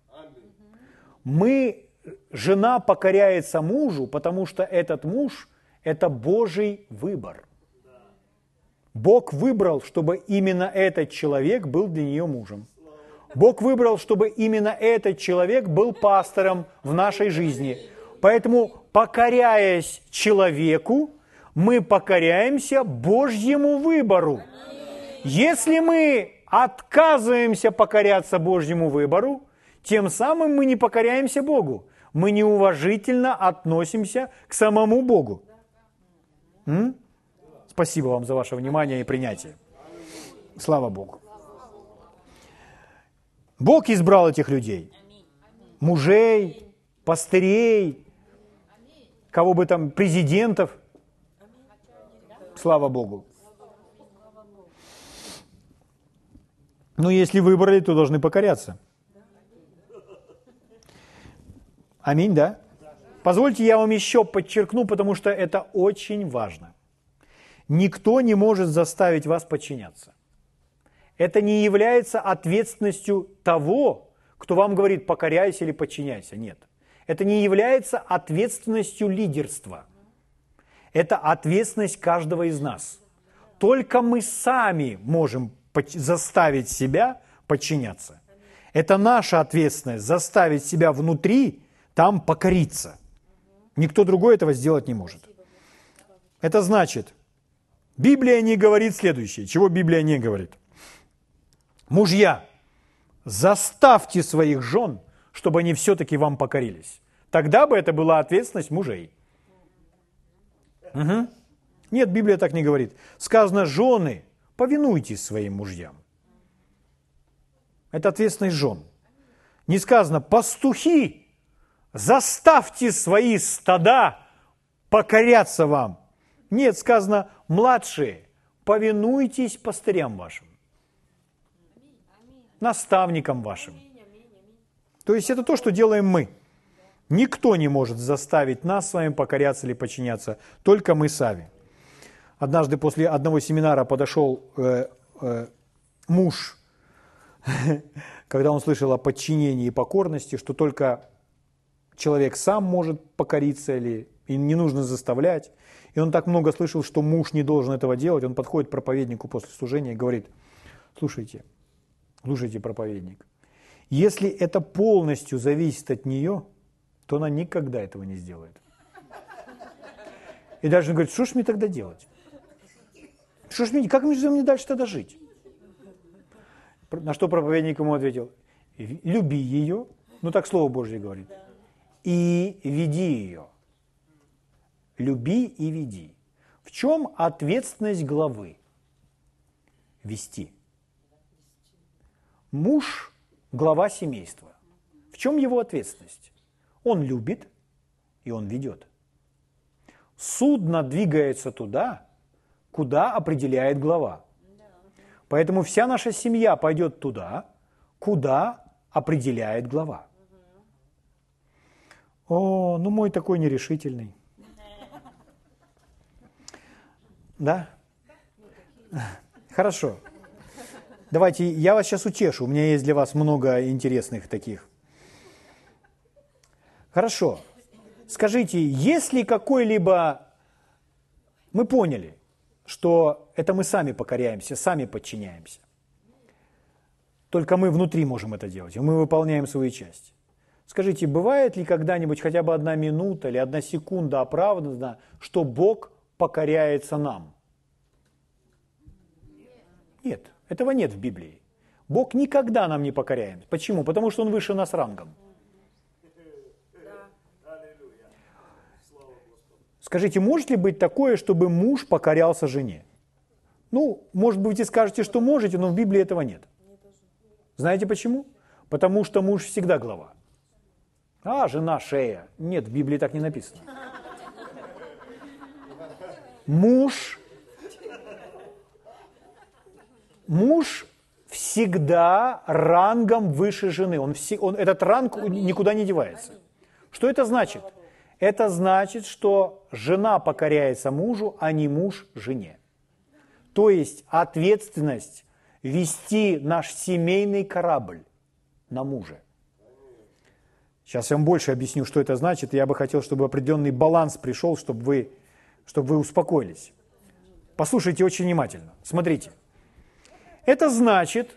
S1: Мы, жена покоряется мужу, потому что этот муж – это Божий выбор. Бог выбрал, чтобы именно этот человек был для нее мужем. Бог выбрал, чтобы именно этот человек был пастором в нашей жизни. Поэтому, покоряясь человеку, мы покоряемся Божьему выбору. Если мы отказываемся покоряться Божьему выбору, тем самым мы не покоряемся Богу. Мы неуважительно относимся к самому Богу. М? Спасибо вам за ваше внимание и принятие. Слава Богу. Бог избрал этих людей. Мужей, пастырей, кого бы там, президентов. Слава Богу. Но если выбрали, то должны покоряться. Аминь, да? Позвольте я вам еще подчеркну, потому что это очень важно. Никто не может заставить вас подчиняться это не является ответственностью того, кто вам говорит покоряйся или подчиняйся. Нет. Это не является ответственностью лидерства. Это ответственность каждого из нас. Только мы сами можем заставить себя подчиняться. Это наша ответственность заставить себя внутри там покориться. Никто другой этого сделать не может. Это значит, Библия не говорит следующее. Чего Библия не говорит? Мужья, заставьте своих жен, чтобы они все-таки вам покорились. Тогда бы это была ответственность мужей. Угу. Нет, Библия так не говорит. Сказано, жены, повинуйтесь своим мужьям. Это ответственность жен. Не сказано, пастухи, заставьте свои стада покоряться вам. Нет, сказано, младшие, повинуйтесь пастырям вашим, наставникам вашим. То есть это то, что делаем мы. Никто не может заставить нас с вами покоряться или подчиняться, только мы сами. Однажды после одного семинара подошел э, э, муж, когда он слышал о подчинении и покорности, что только человек сам может покориться или и не нужно заставлять. И он так много слышал, что муж не должен этого делать. Он подходит к проповеднику после служения и говорит, слушайте, слушайте, проповедник, если это полностью зависит от нее, то она никогда этого не сделает. И даже говорит, что ж мне тогда делать? Что ж мне, как мне дальше тогда жить? На что проповедник ему ответил, люби ее, ну так Слово Божье говорит, и веди ее. Люби и веди. В чем ответственность главы? Вести. Муж – глава семейства. В чем его ответственность? Он любит и он ведет. Судно двигается туда, куда определяет глава. Поэтому вся наша семья пойдет туда, куда определяет глава. О, ну мой такой нерешительный. Да? Хорошо. Давайте, я вас сейчас утешу. У меня есть для вас много интересных таких. Хорошо. Скажите, есть ли какой-либо... Мы поняли, что это мы сами покоряемся, сами подчиняемся. Только мы внутри можем это делать, и мы выполняем свою часть. Скажите, бывает ли когда-нибудь хотя бы одна минута или одна секунда оправдана, что Бог покоряется нам? Нет, этого нет в Библии. Бог никогда нам не покоряет. Почему? Потому что Он выше нас рангом. Скажите, может ли быть такое, чтобы муж покорялся жене? Ну, может быть, вы скажете, что можете, но в Библии этого нет. Знаете почему? Потому что муж всегда глава. А, жена шея. Нет, в Библии так не написано. Муж, муж всегда рангом выше жены. Он, он, этот ранг никуда не девается. Что это значит? Это значит, что жена покоряется мужу, а не муж жене. То есть ответственность вести наш семейный корабль на муже. Сейчас я вам больше объясню, что это значит. Я бы хотел, чтобы определенный баланс пришел, чтобы вы, чтобы вы успокоились. Послушайте очень внимательно. Смотрите. Это значит,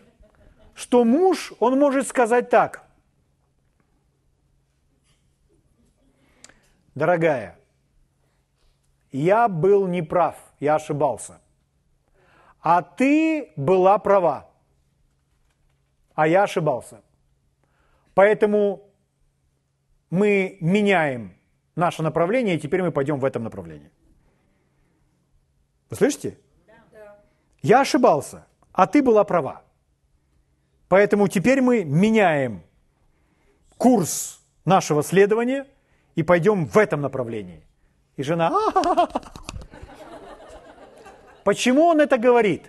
S1: что муж, он может сказать так. Дорогая, я был неправ, я ошибался. А ты была права, а я ошибался. Поэтому мы меняем наше направление, и теперь мы пойдем в этом направлении. Вы слышите? Да. Я ошибался, а ты была права. Поэтому теперь мы меняем курс нашего следования – и пойдем в этом направлении. И жена, почему он это говорит?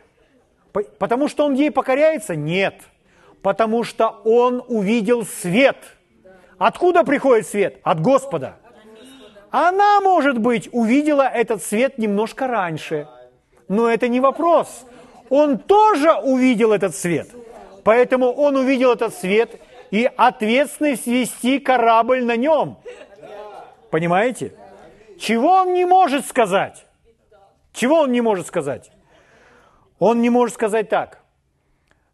S1: Потому что он ей покоряется? Нет. Потому что он увидел свет. Откуда приходит свет? От Господа. Она, может быть, увидела этот свет немножко раньше. Но это не вопрос. Он тоже увидел этот свет. Поэтому он увидел этот свет и ответственность вести корабль на нем. Понимаете? Чего он не может сказать? Чего он не может сказать? Он не может сказать так.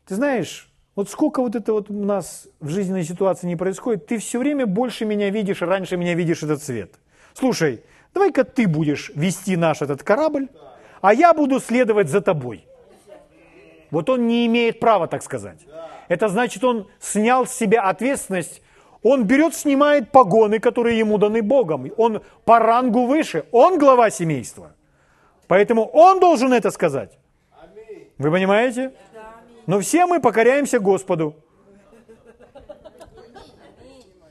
S1: Ты знаешь, вот сколько вот это вот у нас в жизненной ситуации не происходит, ты все время больше меня видишь, раньше меня видишь этот цвет. Слушай, давай-ка ты будешь вести наш этот корабль, а я буду следовать за тобой. Вот он не имеет права так сказать. Это значит, он снял с себя ответственность он берет, снимает погоны, которые ему даны Богом. Он по рангу выше. Он глава семейства. Поэтому он должен это сказать. Вы понимаете? Но все мы покоряемся Господу.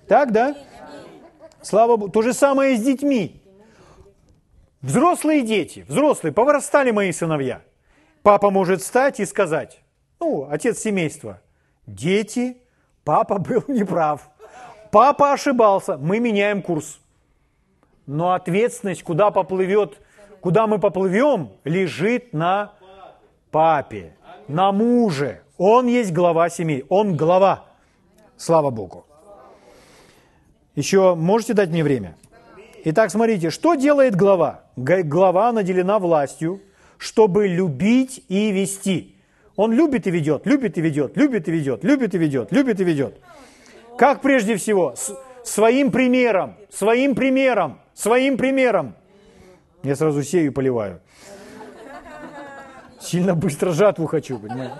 S1: Так, да? Слава Богу. То же самое с детьми. Взрослые дети, взрослые, повырастали мои сыновья. Папа может встать и сказать, ну, отец семейства, дети, папа был неправ. Папа ошибался, мы меняем курс. Но ответственность, куда поплывет, куда мы поплывем, лежит на папе, на муже. Он есть глава семьи, он глава. Слава Богу. Еще можете дать мне время? Итак, смотрите, что делает глава? Глава наделена властью, чтобы любить и вести. Он любит и ведет, любит и ведет, любит и ведет, любит и ведет, любит и ведет. Как прежде всего? С своим примером, своим примером, своим примером. Я сразу сею и поливаю. Сильно быстро жатву хочу, понимаете?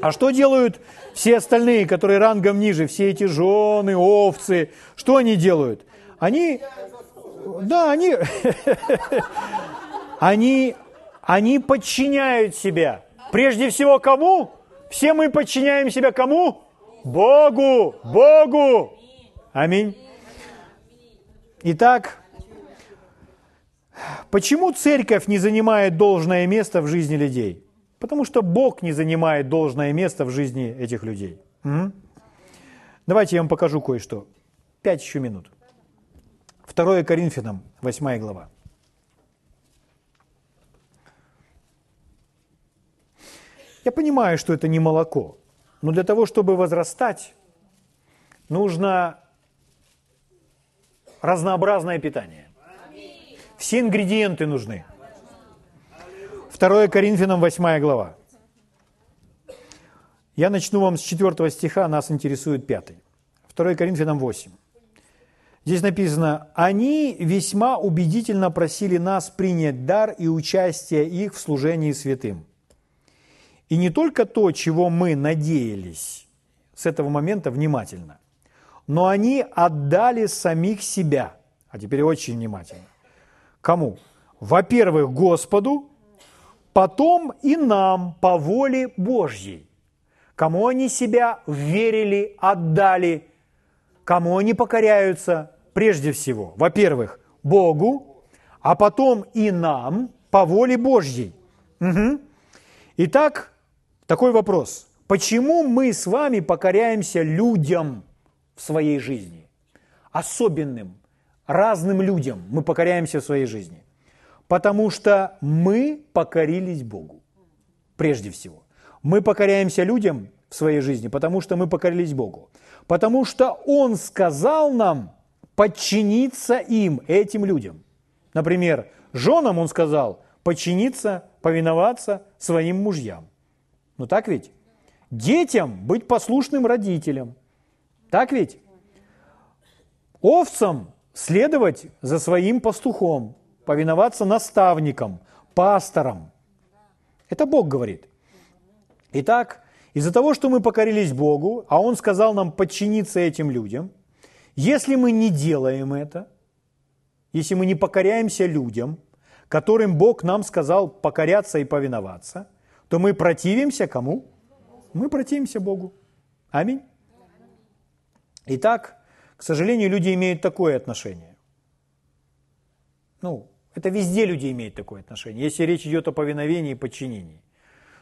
S1: А что делают все остальные, которые рангом ниже, все эти жены, овцы? Что они делают? Они, да, они, они, они подчиняют себя. Прежде всего кому? Все мы подчиняем себя кому? Богу, Богу. Аминь. Итак, почему церковь не занимает должное место в жизни людей? Потому что Бог не занимает должное место в жизни этих людей. Угу. Давайте я вам покажу кое-что. Пять еще минут. 2 Коринфянам, 8 глава. Я понимаю, что это не молоко, но для того, чтобы возрастать, нужно разнообразное питание. Все ингредиенты нужны. 2 Коринфянам 8 глава. Я начну вам с 4 стиха, нас интересует 5. 2 Коринфянам 8. Здесь написано, они весьма убедительно просили нас принять дар и участие их в служении святым. И не только то, чего мы надеялись с этого момента внимательно, но они отдали самих себя. А теперь очень внимательно. Кому? Во-первых, Господу, потом и нам по воле Божьей. Кому они себя верили, отдали, кому они покоряются – прежде всего, во-первых, Богу, а потом и нам по воле Божьей. Угу. Итак, такой вопрос. Почему мы с вами покоряемся людям в своей жизни? Особенным, разным людям мы покоряемся в своей жизни. Потому что мы покорились Богу, прежде всего. Мы покоряемся людям в своей жизни, потому что мы покорились Богу. Потому что Он сказал нам, подчиниться им, этим людям. Например, женам он сказал подчиниться, повиноваться своим мужьям. Ну так ведь? Детям быть послушным родителям. Так ведь? Овцам следовать за своим пастухом, повиноваться наставникам, пасторам. Это Бог говорит. Итак, из-за того, что мы покорились Богу, а Он сказал нам подчиниться этим людям – если мы не делаем это, если мы не покоряемся людям, которым Бог нам сказал покоряться и повиноваться, то мы противимся кому? Мы противимся Богу. Аминь. Итак, к сожалению, люди имеют такое отношение. Ну, это везде люди имеют такое отношение, если речь идет о повиновении и подчинении.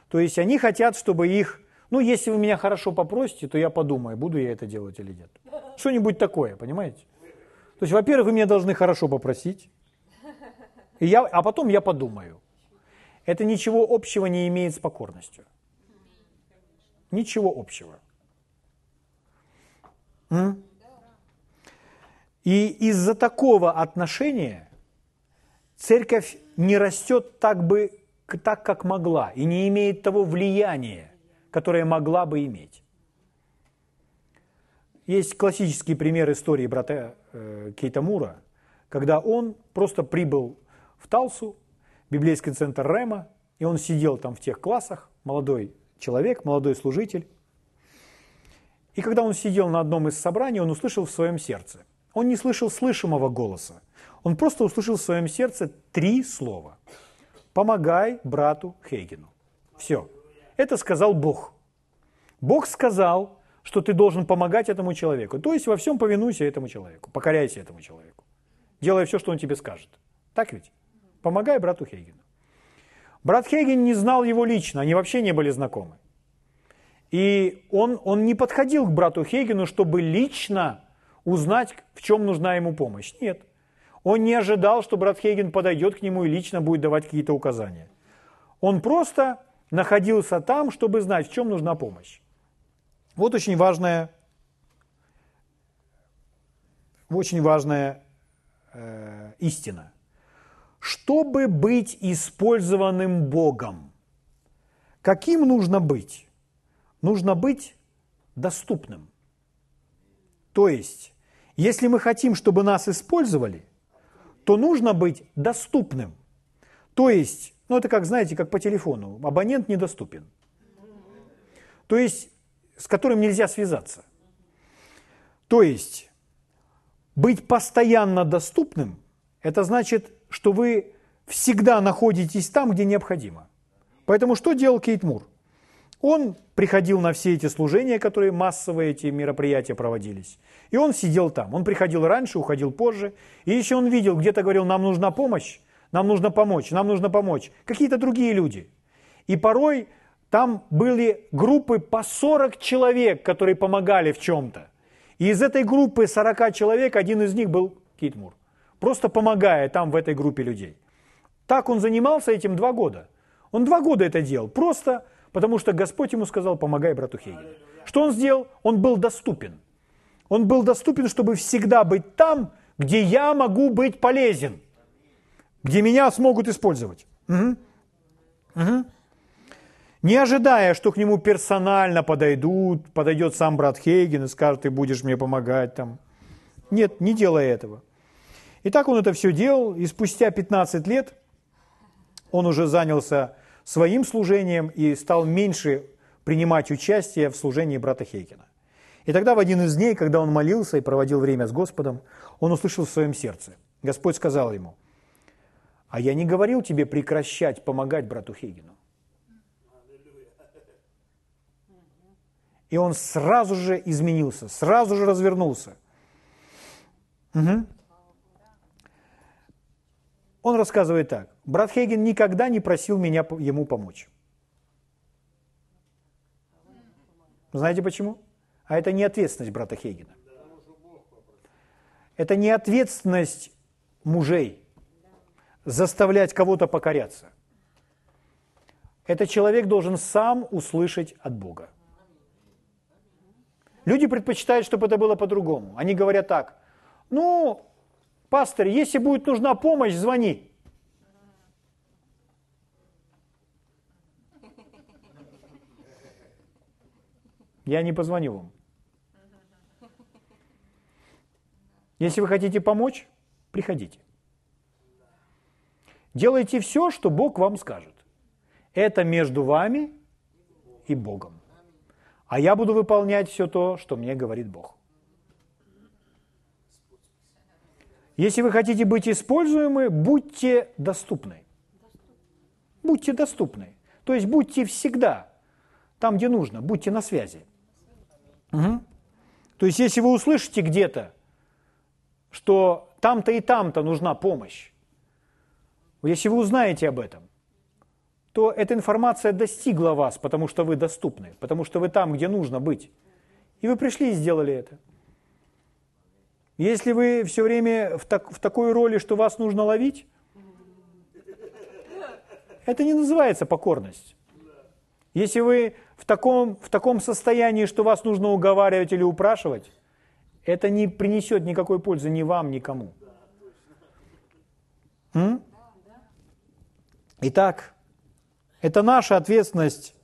S1: То есть они хотят, чтобы их ну, если вы меня хорошо попросите, то я подумаю, буду я это делать или нет. Что-нибудь такое, понимаете? То есть, во-первых, вы меня должны хорошо попросить, и я, а потом я подумаю. Это ничего общего не имеет с покорностью. Ничего общего. М? И из-за такого отношения церковь не растет так, бы, так, как могла, и не имеет того влияния, которая могла бы иметь. Есть классический пример истории брата э, Кейта когда он просто прибыл в Талсу, библейский центр Рема, и он сидел там в тех классах, молодой человек, молодой служитель. И когда он сидел на одном из собраний, он услышал в своем сердце. Он не слышал слышимого голоса. Он просто услышал в своем сердце три слова. «Помогай брату Хейгену». Все. Это сказал Бог. Бог сказал, что ты должен помогать этому человеку. То есть во всем повинуйся этому человеку, покоряйся этому человеку. Делай все, что он тебе скажет. Так ведь? Помогай брату Хейгену. Брат Хейген не знал его лично, они вообще не были знакомы. И он, он не подходил к брату Хейгену, чтобы лично узнать, в чем нужна ему помощь. Нет. Он не ожидал, что брат Хейген подойдет к нему и лично будет давать какие-то указания. Он просто находился там, чтобы знать, в чем нужна помощь. Вот очень важная, очень важная э, истина. Чтобы быть использованным Богом, каким нужно быть? Нужно быть доступным. То есть, если мы хотим, чтобы нас использовали, то нужно быть доступным. То есть, ну это как, знаете, как по телефону, абонент недоступен. То есть, с которым нельзя связаться. То есть, быть постоянно доступным, это значит, что вы всегда находитесь там, где необходимо. Поэтому что делал Кейт Мур? Он приходил на все эти служения, которые массовые эти мероприятия проводились. И он сидел там. Он приходил раньше, уходил позже. И еще он видел, где-то говорил, нам нужна помощь, нам нужно помочь, нам нужно помочь. Какие-то другие люди. И порой там были группы по 40 человек, которые помогали в чем-то. И из этой группы 40 человек один из них был Китмур. Просто помогая там в этой группе людей. Так он занимался этим два года. Он два года это делал. Просто потому что Господь ему сказал, помогай брату Хейгену. Что он сделал? Он был доступен. Он был доступен, чтобы всегда быть там, где я могу быть полезен, где меня смогут использовать. Угу. Угу. Не ожидая, что к нему персонально подойдут, подойдет сам брат Хейген и скажет, ты будешь мне помогать там. Нет, не делая этого. И так он это все делал, и спустя 15 лет он уже занялся своим служением и стал меньше принимать участие в служении брата Хейкина. И тогда в один из дней, когда он молился и проводил время с Господом, он услышал в своем сердце. Господь сказал ему, а я не говорил тебе прекращать помогать брату Хейгину. И он сразу же изменился, сразу же развернулся. Угу. Он рассказывает так. Брат Хейген никогда не просил меня ему помочь. Знаете почему? А это не ответственность брата Хейгена. Это не ответственность мужей заставлять кого-то покоряться. Этот человек должен сам услышать от Бога. Люди предпочитают, чтобы это было по-другому. Они говорят так, ну, пастор, если будет нужна помощь, звони. Я не позвоню вам. Если вы хотите помочь, приходите. Делайте все, что Бог вам скажет. Это между вами и Богом. А я буду выполнять все то, что мне говорит Бог. Если вы хотите быть используемы, будьте доступны. Будьте доступны. То есть будьте всегда там, где нужно, будьте на связи. Угу. То есть, если вы услышите где-то, что там-то и там-то нужна помощь, если вы узнаете об этом, то эта информация достигла вас, потому что вы доступны, потому что вы там, где нужно быть. И вы пришли и сделали это. Если вы все время в, так, в такой роли, что вас нужно ловить, это не называется покорность. Если вы в таком, в таком состоянии, что вас нужно уговаривать или упрашивать, это не принесет никакой пользы ни вам, никому. М? Итак, это наша ответственность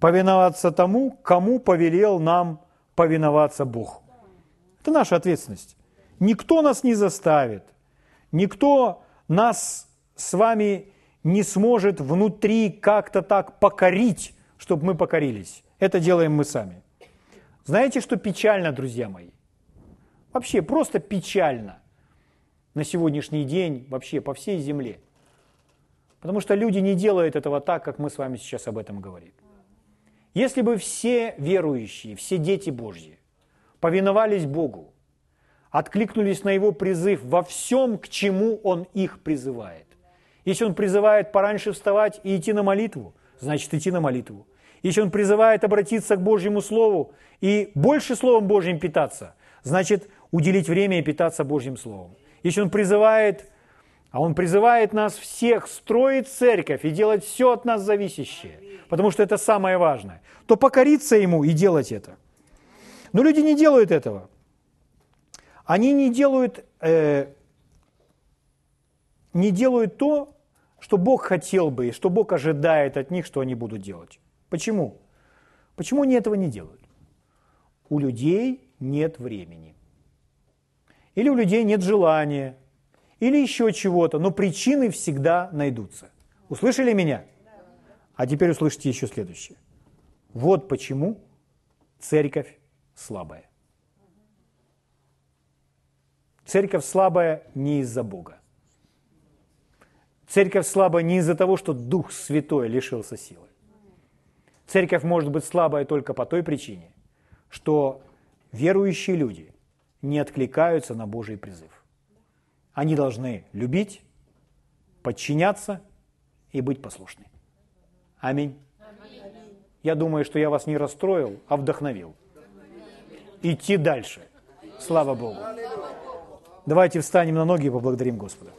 S1: повиноваться тому, кому повелел нам повиноваться Бог. Это наша ответственность. Никто нас не заставит, никто нас с вами не сможет внутри как-то так покорить, чтобы мы покорились. Это делаем мы сами. Знаете, что печально, друзья мои? Вообще просто печально на сегодняшний день вообще по всей земле – Потому что люди не делают этого так, как мы с вами сейчас об этом говорим. Если бы все верующие, все дети Божьи повиновались Богу, откликнулись на Его призыв во всем, к чему Он их призывает. Если Он призывает пораньше вставать и идти на молитву, значит идти на молитву. Если Он призывает обратиться к Божьему Слову и больше Словом Божьим питаться, значит уделить время и питаться Божьим Словом. Если Он призывает, а Он призывает нас всех строить церковь и делать все от нас зависящее, потому что это самое важное, то покориться Ему и делать это. Но люди не делают этого. Они не делают, э, не делают то, что Бог хотел бы, и что Бог ожидает от них, что они будут делать. Почему? Почему они этого не делают? У людей нет времени. Или у людей нет желания, или еще чего-то, но причины всегда найдутся. Услышали меня? А теперь услышите еще следующее. Вот почему церковь слабая. Церковь слабая не из-за Бога. Церковь слабая не из-за того, что Дух Святой лишился силы. Церковь может быть слабая только по той причине, что верующие люди не откликаются на Божий призыв. Они должны любить, подчиняться и быть послушны. Аминь. Я думаю, что я вас не расстроил, а вдохновил. Идти дальше. Слава Богу. Давайте встанем на ноги и поблагодарим Господа.